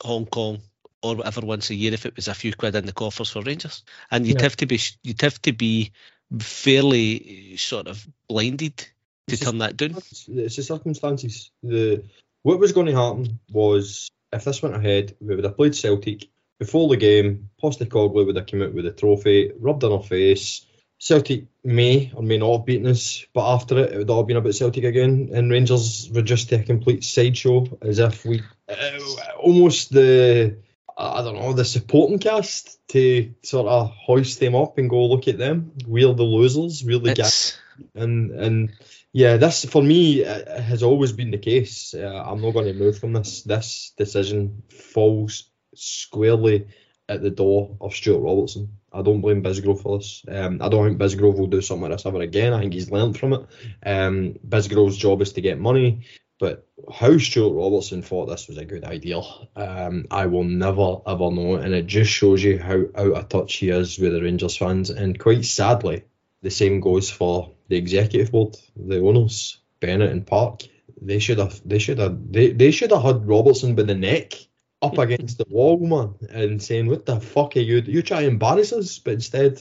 Hong Kong or whatever once a year if it was a few quid in the coffers for Rangers. And you'd yeah. have to be you'd have to be fairly eh, sort of blinded to it's turn that down. It's the circumstances. The what was going to happen was if this went ahead, we would have played Celtic before the game. Postecoglou would have come out with a trophy, rubbed on our face. Celtic may or may not have beaten us, but after it, it would all been about Celtic again, and Rangers were just a complete sideshow, as if we uh, almost the I don't know the supporting cast to sort of hoist them up and go look at them. We're the losers, we're the guys, and and yeah, this for me has always been the case. Uh, I'm not going to move from this. This decision falls squarely at the door of Stuart Robertson. I don't blame Bisgrove for this. Um, I don't think Bisgrove will do something like this ever again. I think he's learned from it. Um, Bisgrove's job is to get money, but how Stuart Robertson thought this was a good idea, um, I will never ever know. And it just shows you how out of touch he is with the Rangers fans. And quite sadly, the same goes for the executive board, the owners, Bennett and Park. They should have they should have they, they should have had Robertson by the neck up (laughs) against the wall, man, and saying, What the fuck are you you try to embarrass us? But instead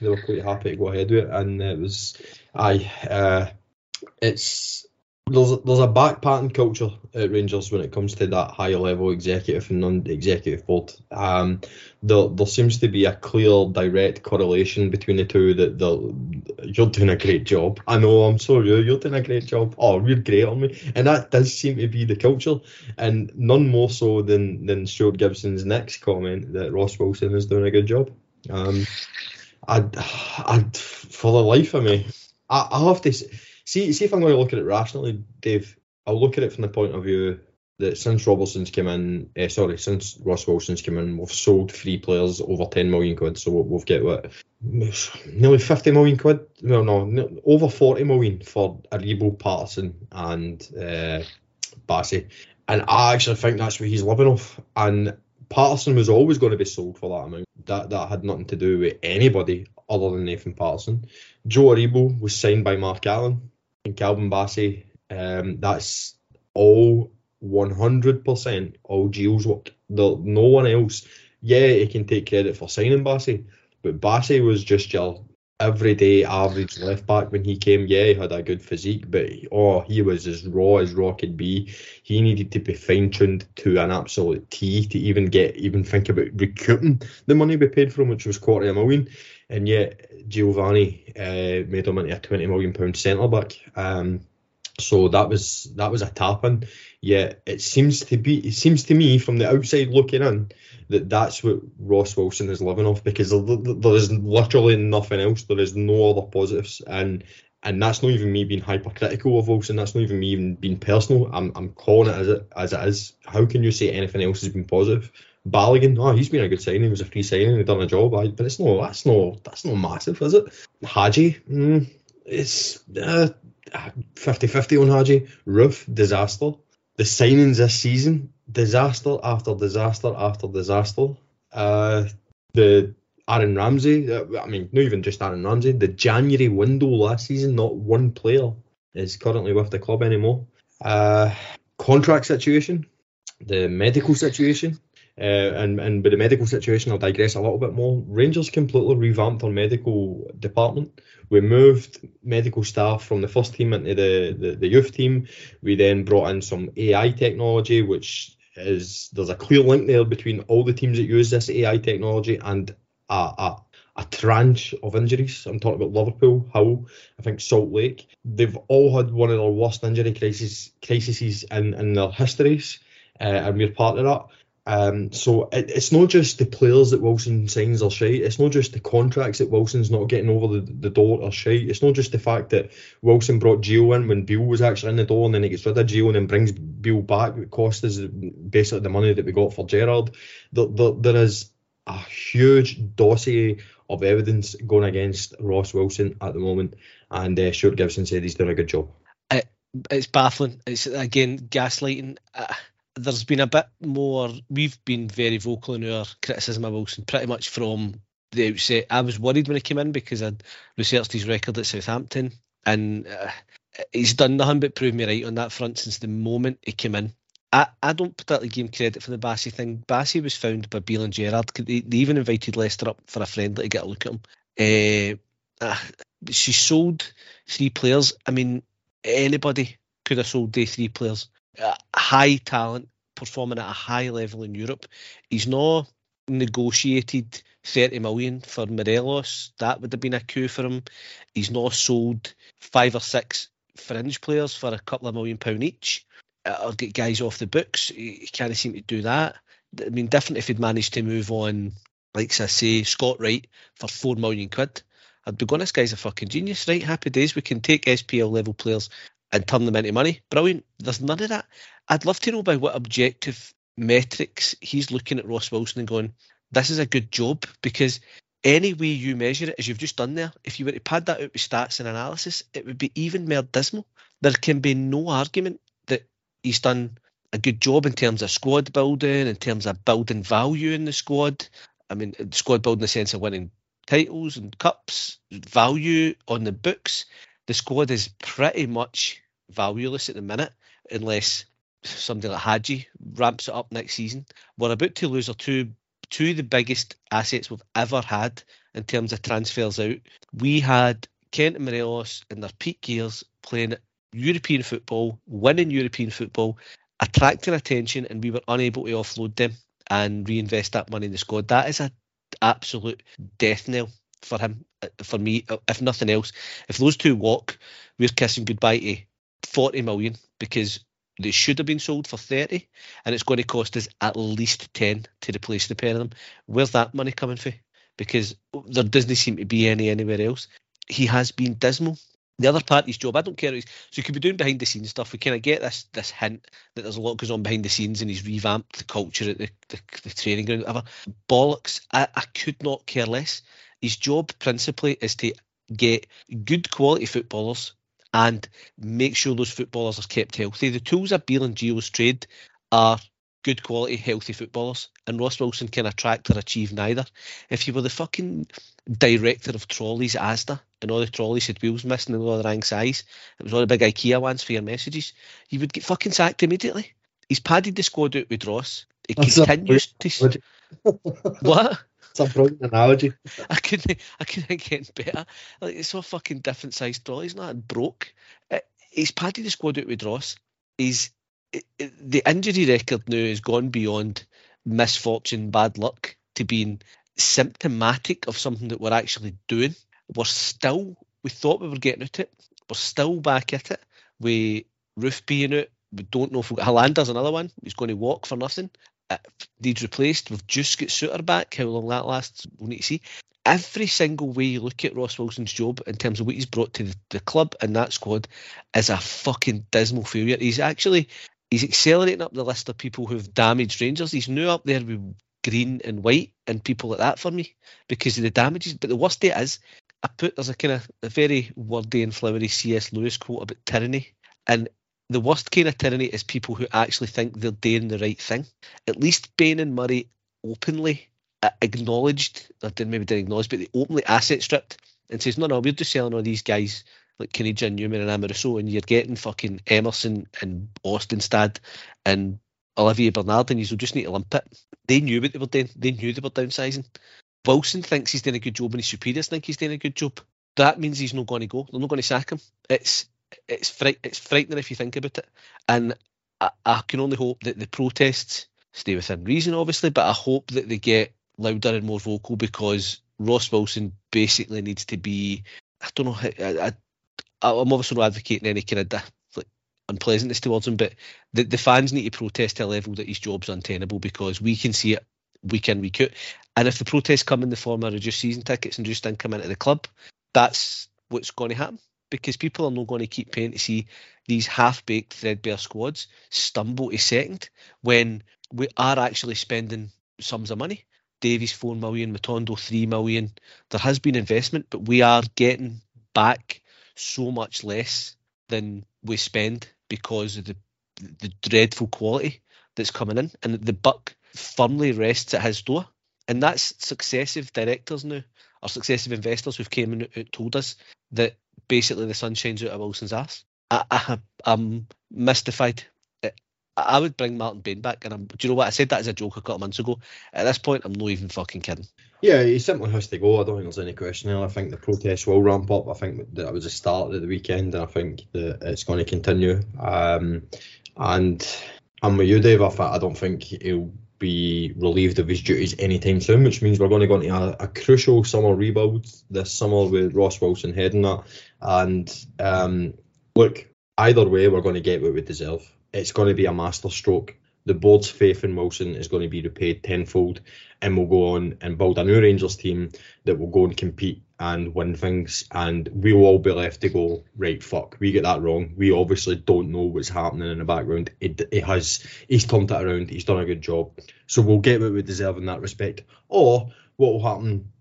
they were quite happy to go ahead with it and it was I uh it's there's there's a back pattern culture at Rangers when it comes to that higher level executive and non-executive board. Um, there there seems to be a clear, direct correlation between the two. That the you're doing a great job. I know. I'm sorry. You're doing a great job. Oh, you're great on me, and that does seem to be the culture, and none more so than than Stuart Gibson's next comment that Ross Wilson is doing a good job. Um, I, I for the life of me, I, I have to. Say, see see if I'm going to look at it rationally, Dave. I'll look at it from the point of view that since Robertson's come in, uh, sorry, since Ross Wilson's come in, we've sold three players over 10 million quid. So we've got what nearly 50 million quid. Well, no, over 40 million for Aribo, Patterson, and uh. And I actually think that's what he's living off. And Patterson was always going to be sold for that amount. That that had nothing to do with anybody other than Nathan Patterson. Joe Aribo was signed by Mark Allen and Calvin Bassey. Um, that's all 100% all Gio's work. The, no one else. Yeah, he can take credit for signing Bassey, but Bassey was just your everyday average left back when he came. Yeah, he had a good physique, but oh, he was as raw as raw could be. He needed to be fine tuned to an absolute T to even get even think about recouping the money we paid for him, which was quarter of a million. And yet Giovanni uh, made him into a twenty million pound centre back. Um, so that was that was a tap in. Yeah, it seems to be. It seems to me from the outside looking in that that's what Ross Wilson is living off because there, is literally nothing else. There is no other positives, and and that's not even me being hypercritical of Wilson. That's not even me even being personal. I'm I'm calling it as it as it is. How can you say anything else has been positive? Balogun, oh, he's been a good signing. He was a free signing. He done a job, but it's no, that's no, that's no massive, is it? Hagi, mm, it's uh, 50-50 on Hagi. Roofe, disaster. The signings this season, disaster after disaster after disaster. Uh, the Aaron Ramsey, uh, I mean, not even just Aaron Ramsey, the January window last season, not one player is currently with the club anymore. Uh, contract situation, the medical situation, uh, and and with the medical situation, I'll digress a little bit more. Rangers completely revamped our medical department. We moved medical staff from the first team into the, the, the youth team. We then brought in some AI technology, which is there's a clear link there between all the teams that use this AI technology and a, a, a tranche of injuries. I'm talking about Liverpool, Hull, I think Salt Lake. They've all had one of their worst injury crises crises in, in their histories, uh, and we're part of that. Um, so it, it's not just the players that Wilson signs are shite. It's not just the contracts that Wilson's not getting over the, the door are shite. It's not just the fact that Wilson brought Gio in when Beale was actually in the door and then he gets rid of Gio and then brings Beale back. It cost us basically the money that we got for Gerrard. There, there, there is a huge dossier of evidence going against Ross Wilson at the moment, and uh, Stuart Gibson said he's done a good job. It, it's baffling. It's again gaslighting. Uh, there's been a bit more. We've been very vocal in our criticism of Wilson, pretty much from the outset. I was worried when he came in because I'd researched his record at Southampton, and uh, he's done nothing but prove me right on that front since the moment he came in. I, I don't particularly give him credit for the Bassey thing. Bassey was found by Beale and Gerrard. They, they even invited Leicester up for a friendly to get a look at him. Uh, uh, she sold three players. I mean, anybody could have sold day three players. Uh, high talent, performing at a high level in Europe. He's not negotiated 30 million for Morelos. That would have been a coup for him. He's not sold five or six fringe players for a couple of million pound each or get guys off the books. He, kind of seemed to do that. I mean, different if he'd managed to move on, like I say, Scott Wright for four million quid. I'd be going, this guy's a fucking genius, right? Happy days. We can take SPL level players and turn them into money. Brilliant. There's none of that. I'd love to know by what objective metrics he's looking at Ross Wilson and going, this is a good job because any way you measure it, as you've just done there, if you were to pad that out with stats and analysis, it would be even more dismal. There can be no argument that he's done a good job in terms of squad building, in terms of building value in the squad. I mean, squad building in the sense of winning titles and cups, value on the books. The squad is pretty much valueless at the minute unless somebody like Hagi ramps it up next season. We're about to lose our two two of the biggest assets we've ever had in terms of transfers out. We had Kent and Morelos in their peak years playing European football, winning European football, attracting attention, and we were unable to offload them and reinvest that money in the squad. That is an absolute death knell for him, uh, for me, uh, if nothing else. If those two walk, we're kissing goodbye to 40 million because they should have been sold for 30 and it's going to cost us at least 10 to replace the pair of them. Where's that money coming from? Because there doesn't seem to be any anywhere else. He has been dismal the other party's job. I don't care. He's, So he could be doing behind the scenes stuff. We kind of get this this hint that there's a lot goes on behind the scenes, and he's revamped the culture at the, the, the training ground. Whatever bollocks. I, I could not care less. His job principally is to get good quality footballers and make sure those footballers are kept healthy. The tools of Beale and Gio's trade are good quality, healthy footballers, and Ross Wilson can attract or achieve neither. If you were the fucking director of trolleys at Asda and all the trolleys had wheels missing and all the wrong size, it was all the big IKEA ones for your messages, you would get fucking sacked immediately. He's padded the squad out with Ross. He That's continues to. (laughs) what? It's a brilliant analogy. (laughs) I couldn't. I couldn't get better. Like it's all fucking different sized trolleys. Not broke. Uh, he's padded the squad out with Ross. He's the injury record now has gone beyond misfortune, bad luck, to being symptomatic of something that we're actually doing. We're still, we thought we were getting at it. We're still back at it. We Roofe being out. We don't know if we, Helander's another one. He's going to walk for nothing. Uh, needs replaced. We've just got Souttar back. How long that lasts, we'll need to see. Every single way you look at Ross Wilson's job in terms of what he's brought to the, the club and that squad is a fucking dismal failure. He's actually he's accelerating up the list of people who've damaged Rangers. He's now up there with Green and Whyte and people like that for me because of the damages. But the worst it is, I put there's a kind of a very wordy and flowery C.S. Lewis quote about tyranny, and the worst kind of tyranny is people who actually think they're doing the right thing. At least Bain and Murray openly uh, acknowledged, or didn't maybe didn't acknowledge, but they openly asset stripped and says, no, no, we're just selling all these guys like Kenny Canadian Numan and Amoruso, and you're getting fucking Emerson and Østenstad and Olivier Bernard, and you'll just need to limp it. They knew what they were doing. They knew they were downsizing. Wilson thinks he's doing a good job, and his superiors think he's doing a good job. That means he's not going to go. They're not going to sack him. It's it's it's frightening if you think about it. And I, I can only hope that the protests stay within reason, obviously, but I hope that they get louder and more vocal because Ross Wilson basically needs to be. I don't know. I, I, I'm obviously not advocating any kind of like unpleasantness towards him, but the, the fans need to protest to a level that his job's untenable because we can see it week in week out. And if the protests come in the form of reduced season tickets and just income into the club, that's what's going to happen because people are not going to keep paying to see these half-baked threadbare squads stumble to second when we are actually spending sums of money. Davies four million, Matondo three million. There has been investment, but we are getting back so much less than we spend because of the the dreadful quality that's coming in, and the buck firmly rests at his door. And that's successive directors now, or successive investors who've came and told us that basically the sun shines out of Wilson's ass. I, I'm mystified. I would bring Martin Bain back, and I'm, do you know what? I said that as a joke a couple of months ago. At this point, I'm not even fucking kidding. Yeah, he simply has to go. I don't think there's any question there. I think the protests will ramp up. I think that was a start at the weekend, and I think that it's going to continue. Um, and I'm with you, Dave. I, I don't think he'll be relieved of his duties anytime soon, which means we're going to go into a, a crucial summer rebuild this summer with Ross Wilson heading that. And um, look, either way, we're going to get what we deserve it's going to be a masterstroke. The board's faith in Wilson is going to be repaid tenfold, and we'll go on and build a new Rangers team that will go and compete and win things. And we will all be left to go, right, fuck, we get that wrong. We obviously don't know what's happening in the background. It, it has, he's turned it around, he's done a good job. So we'll get what we deserve in that respect. Or what will happen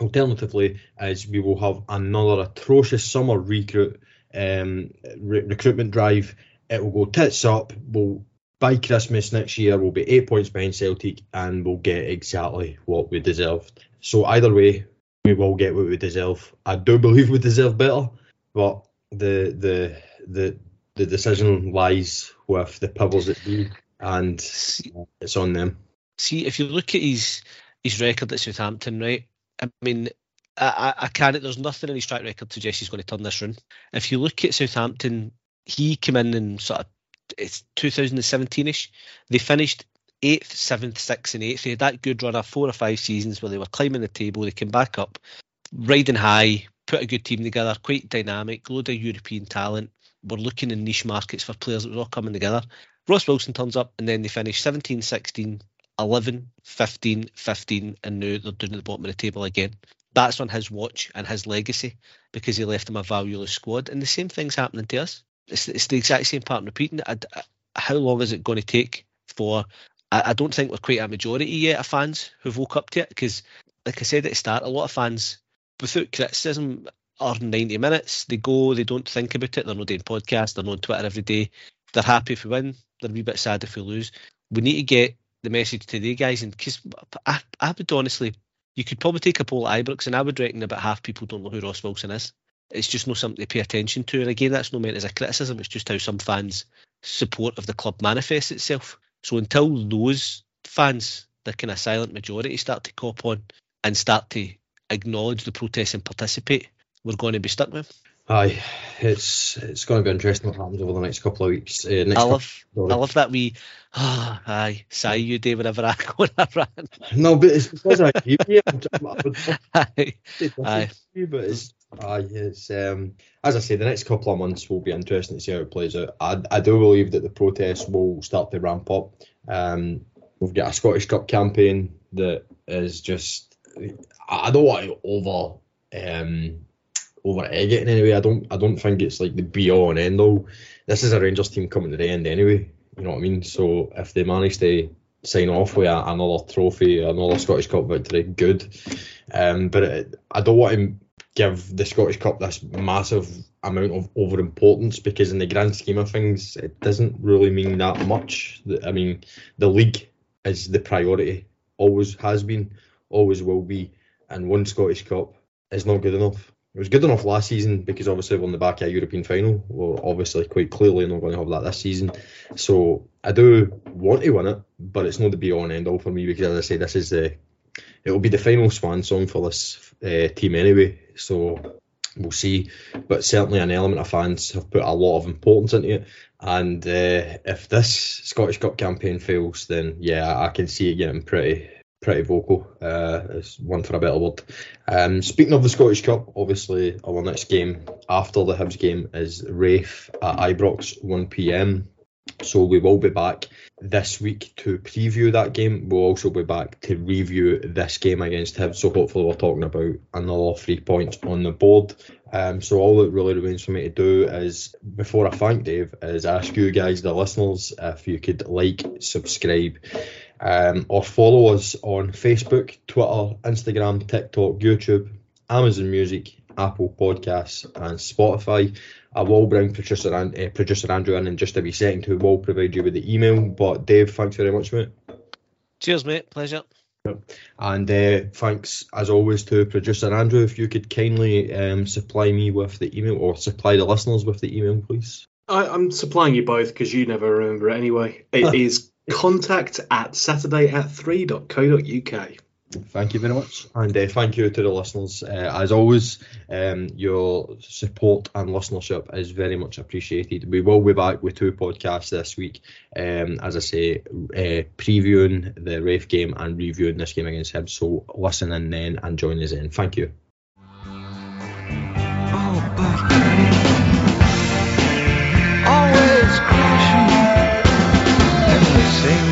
alternatively is we will have another atrocious summer recruit um, re- recruitment drive it will go tits up. We'll by Christmas next year we'll be eight points behind Celtic and we'll get exactly what we deserved. So either way, we will get what we deserve. I do believe we deserve better, but the the the the decision lies with the powers that be, and uh, it's on them. See, if you look at his his record at Southampton, right? I mean, I, I can't. There's nothing in his track record to suggest he's going to turn this round. If you look at Southampton he came in in sort of it's 2017ish. They finished eighth, seventh, sixth, and eighth. They had that good run of four or five seasons where they were climbing the table. They came back up, riding high, put a good team together, quite dynamic, load of European talent. We're looking in niche markets for players that were all coming together. Ross Wilson turns up, and then they finish 17, 16, 11, 15, 15, and now they're down at the bottom of the table again. That's on his watch and his legacy because he left them a valueless squad. And the same thing's happening to us it's, it's the exact same pattern repeating. I, I, uh, how long is it going to take for? I, I, don't think we're quite a majority yet of fans who've woke up to it because, like I said at the start, a lot of fans, without criticism, are 90 minutes. They go, they don't think about it. They're not doing podcasts. They're not on Twitter every day. They're happy if we win. They're a wee bit sad if we lose. We need to get the message to the guys, and because I, I would honestly, you could probably take a poll at Ibrox, and I would reckon about half people don't know who Ross Wilson is it's just not something to pay attention to. And again, that's not meant as a criticism. It's just how some fans' support of the club manifests itself. So until those fans, the kind of silent majority, start to cop on and start to acknowledge the protests and participate, we're going to be stuck with. Aye, it's it's going to be interesting what happens over the next couple of weeks. Uh, next I love I love that we oh, aye sigh you do whenever (laughs) I go on a rant. No, but it's because I keep you. (laughs) aye, aye. but it's Aye, it's um, as I say, the next couple of months will be interesting to see how it plays out. I, I do believe that the protests will start to ramp up. Um, we've got a Scottish Cup campaign that is just. I don't want to over um, over egg it in any way. I don't I don't think it's like the be all and end all. This is a Rangers team coming to the end anyway. You know what I mean? So if they manage to sign off with another trophy, another Scottish Cup victory. Good, um, but it, I don't want to give the Scottish Cup this massive amount of over importance because in the grand scheme of things, it doesn't really mean that much. I mean, the league is the priority, always has been, always will be, and one Scottish Cup is not good enough. It was good enough last season because obviously we're on the back of a European final. We're obviously quite clearly not going to have that this season. So I do want to win it, but it's not the be all and end all for me because as I say, this is the it will be the final swan song for this uh, team anyway. So we'll see. But certainly an element of fans have put a lot of importance into it. And uh, if this Scottish Cup campaign fails, then yeah, I can see it getting pretty pretty vocal. Uh, is one for a better word. Um, speaking of the Scottish Cup, obviously our next game after the Hibs game is Raith at Ibrox, 1 p.m. So we will be back this week to preview that game. We'll also be back to review this game against Hibs. So hopefully we're talking about another three points on the board. Um, so all that really remains for me to do is, before I thank Dave, is ask you guys, the listeners, if you could like, subscribe, um, or follow us on Facebook, Twitter, Instagram, TikTok, YouTube, Amazon Music, Apple Podcasts, and Spotify. I will bring producer, and, uh, producer Andrew in in just a wee second who will provide you with the email. But Dave, thanks very much, mate. Cheers, mate. Pleasure. And uh, thanks, as always, to producer Andrew. If you could kindly um, supply me with the email or supply the listeners with the email, please. I, am supplying you both because you never remember it anyway. It (laughs) is contact at saturday at 3.co.uk. Thank you very much. And uh, thank you to the listeners. Uh, as always, um, your support and listenership is very much appreciated. We will be back with two podcasts this week. Um, as I say, uh, previewing the Raith game and reviewing this game against him. So listen in then and join us in. Thank you. Always crashing in the same